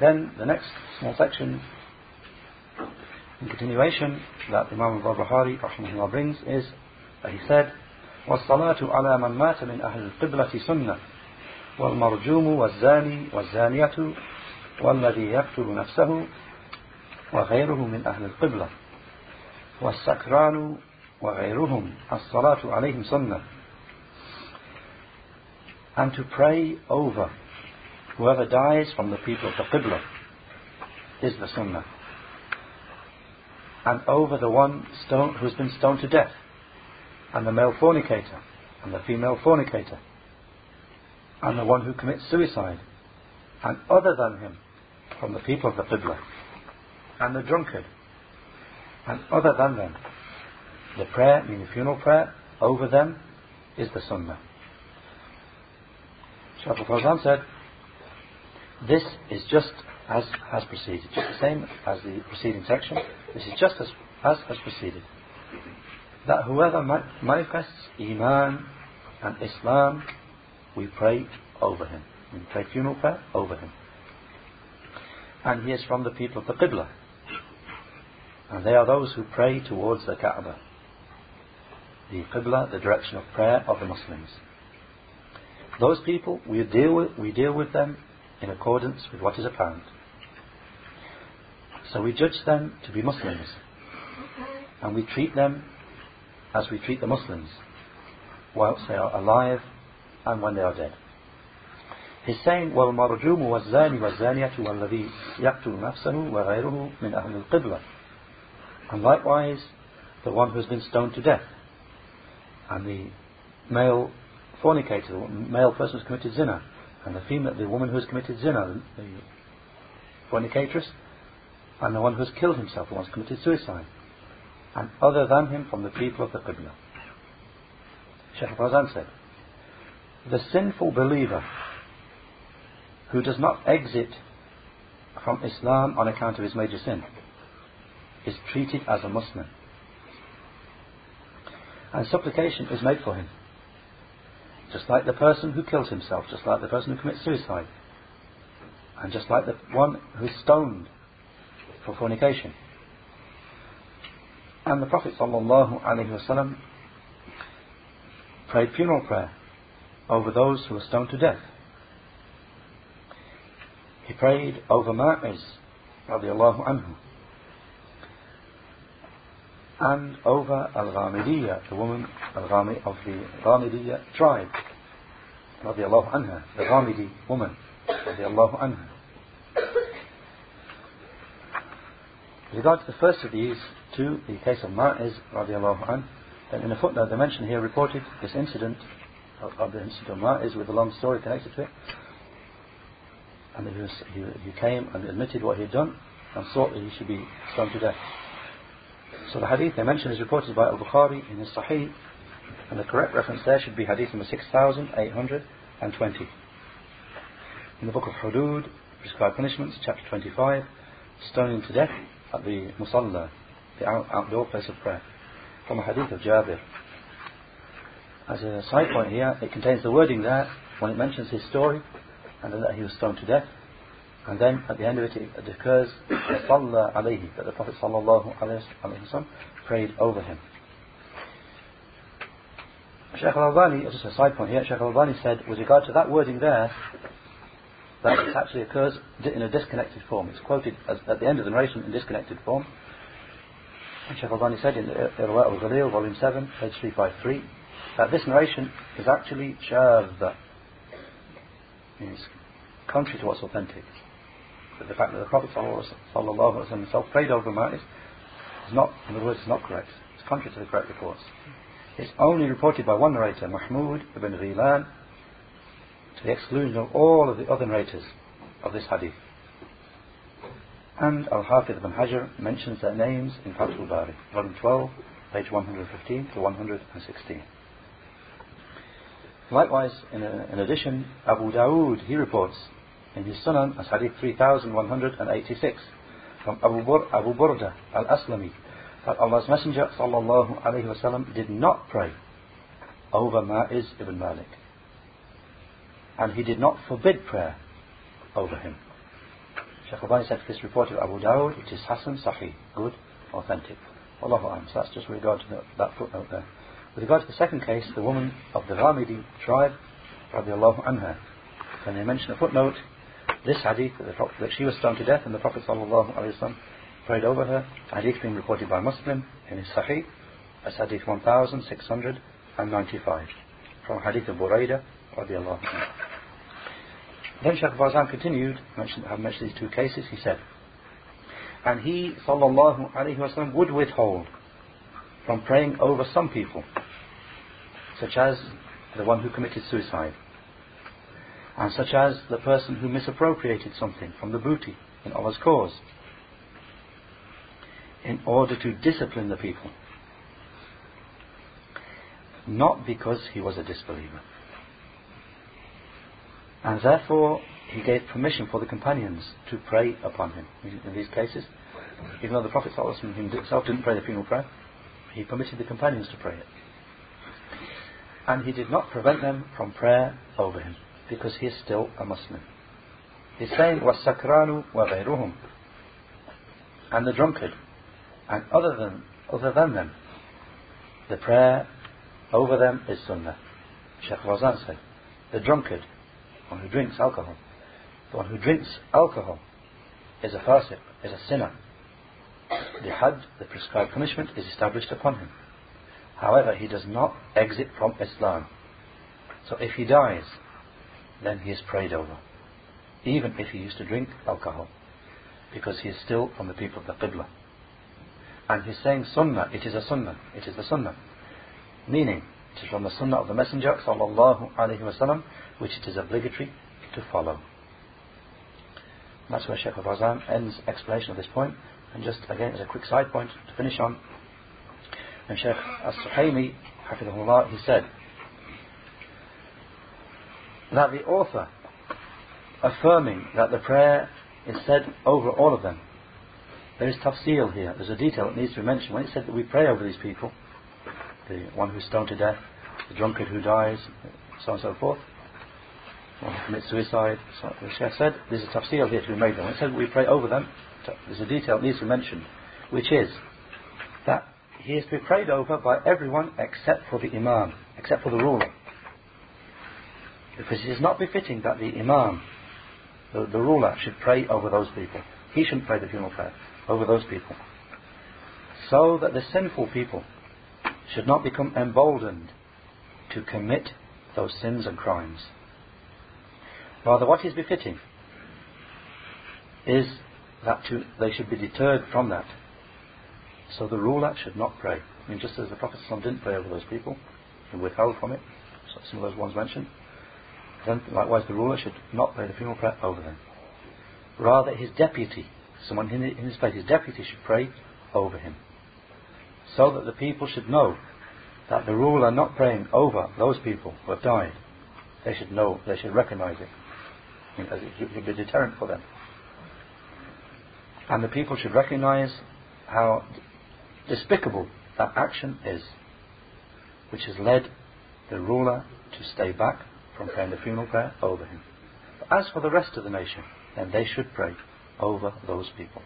Then the next small section in continuation that Imam al-Barbahari rahimahullah brings is that he said والصلاة على من مات من أهل القبلة سنة والمرجوم والزاني والزانية والذي يقتل نفسه وغيره من أهل القبلة والسكران وغيرهم الصلاة عليهم سنة and to pray over whoever dies from the people of the Qibla is the Sunnah and over the one stone, who's been stoned to death and the male fornicator and the female fornicator and the one who commits suicide and other than him from the people of the Qibla and the drunkard and other than them the prayer, meaning the funeral prayer, over them is the sunnah. Shaykh al-Fawzan said, this is just as has proceeded, just the same as the preceding section. This is just as, as has proceeded. That whoever manifests Iman and Islam, we pray over him. We pray funeral prayer over him. And he is from the people of the Qibla. And they are those who pray towards the Kaaba the Qibla, the direction of prayer of the Muslims. Those people, we deal with, we deal with them in accordance with what is apparent. So we judge them to be Muslims. And we treat them as we treat the Muslims, whilst they are alive and when they are dead. He's saying, وَالْمَرْجُومُ وَالزَّانِ وَالزَّانِيَةُ وَالَّذِي يَقْتُلُ نَفْسَهُ وَغَيْرُهُ مِنْ أَهْلِ الْقِبْلَةِ And likewise, the one who has been stoned to death and the male fornicator, the male person who has committed zina, and the female, the woman who has committed zina, the fornicatress, and the one who has killed himself, the one who has committed suicide, and other than him from the people of the Qibla. Shaykh Fawzan said, the sinful believer who does not exit from Islam on account of his major sin is treated as a Muslim and supplication is made for him. Just like the person who kills himself, just like the person who commits suicide, and just like the one who's stoned for fornication. And the Prophet ﷺ prayed funeral prayer over those who were stoned to death. He prayed over Ma'iz radiallahu anhu and over Al-Ghamidiyya, the woman of the Ghamidiyya tribe, radiallahu anha, the Ghamidi woman, radiallahu anha. With regard to the first of these two, the case of Ma'iz, radiallahu anh, then in a footnote they mention here reported this incident of, of the incident of Ma'iz with a long story connected to it. And he, was, he, he came and admitted what he had done and sought that he should be stoned to death. So the hadith they mention is reported by Al-Bukhari in his Sahih, and the correct reference there should be hadith number 6820. In the book of Hudud, Prescribed Punishments, chapter 25, stoning to death at the Musalla, the outdoor place of prayer, from a hadith of Jabir. As a side point here, it contains the wording there when it mentions his story and that he was stoned to death. And then at the end of it, it occurs صلى عليه that the Prophet sallallahu alaihi wasallam prayed over him. Sheikh Al-Albani, just a side point here, Sheikh Al-Albani said, with regard to that wording there, that it actually occurs in a disconnected form. It's quoted as, at the end of the narration in disconnected form. And Sheikh Al-Albani said in Irwa al-Ghalil, volume 7, page 353, that this narration is actually shadh, means contrary to what's authentic that the fact that the Prophet ﷺ himself prayed over Ma'iz is not, in other words, is not correct. It's contrary to the correct reports. It's only reported by one narrator, Mahmud ibn Ghilan, to the exclusion of all of the other narrators of this hadith. And Al-Hafidh ibn Hajar mentions their names in Fathul Bari, volume 12, page 115 to 116. Likewise, in, a, in addition, Abu Dawood, he reports in his Sunan as Hadith 3186 from Abu, Bur- Abu Burda al-Aslami that Allah's Messenger sallallahu did not pray over Ma'iz ibn Malik and he did not forbid prayer over him. Sheikh Albani said this report of Abu Dawud, it is Hassan Sahih, good, authentic. Allahu Alam. So that's just with regard to the, that footnote there. With regard to the second case, the woman of the Ghamidi tribe, radiallahu anha, can they mention a footnote, this hadith, that, she was stoned to death and the Prophet wasallam prayed over her, hadith being reported by Muslim in his Sahih, as hadith 1695, from hadith of Buraida, radiallahu anhu. Then Shaykh Fawzan continued, mentioned, have mentioned these two cases, he said, and he, sallallahu alaihi wasallam, would withhold from praying over some people, such as the one who committed suicide, and such as the person who misappropriated something from the booty in Allah's cause, in order to discipline the people, not because he was a disbeliever. And therefore, he gave permission for the companions to pray upon him in these cases. Even though the Prophet himself didn't pray the funeral prayer, he permitted the companions to pray it. And he did not prevent them from prayer over him, because he's still a Muslim. He's saying, wa وَغَيْرُهُمْ And the drunkard, and other than, other than them, the prayer over them is sunnah. Sheikh Fawzan said, the drunkard, one who drinks alcohol, the one who drinks alcohol is a fasiq, is a sinner. The had, the prescribed punishment, is established upon him. However, he does not exit from Islam. So if he dies then he is prayed over. Even if he used to drink alcohol. Because he is still from the people of the Qibla. And he's saying sunnah, it is a sunnah, it is the sunnah. Meaning, it is from the sunnah of the Messenger, sallallahu wasallam, which it is obligatory to follow. That's where Sheikh Fawzan ends explanation of this point. And just again as a quick side point to finish on, and Sheikh As-Suhaimi, he said that the author affirming that the prayer is said over all of them, there is tafsil here, there's a detail that needs to be mentioned. When it said that we pray over these people, the one who's stoned to death, the drunkard who dies, so on and so forth, or who commits suicide. So the Sheikh said, there's a tafsil here to be made. When it said we pray over them, there's a detail that needs to be mentioned, which is that he is to be prayed over by everyone except for the Imam, except for the ruler. Because it is not befitting that the Imam, the, the ruler, should pray over those people. He shouldn't pray the funeral prayer over those people. So that the sinful people should not become emboldened to commit those sins and crimes. Rather, what is befitting is that to, they should be deterred from that. So the ruler should not pray. I mean, just as the Prophet didn't pray over those people, and withheld from it, some of those ones mentioned, then likewise the ruler should not pray the funeral prayer over them. Rather, his deputy, someone in his place, his deputy should pray over him. So that the people should know that the ruler not praying over those people who have died, they should know, they should recognize it as it should be a deterrent for them. And the people should recognize how despicable that action is, which has led the ruler to stay back from praying the funeral prayer over him. As for the rest of the nation, then they should pray over those people.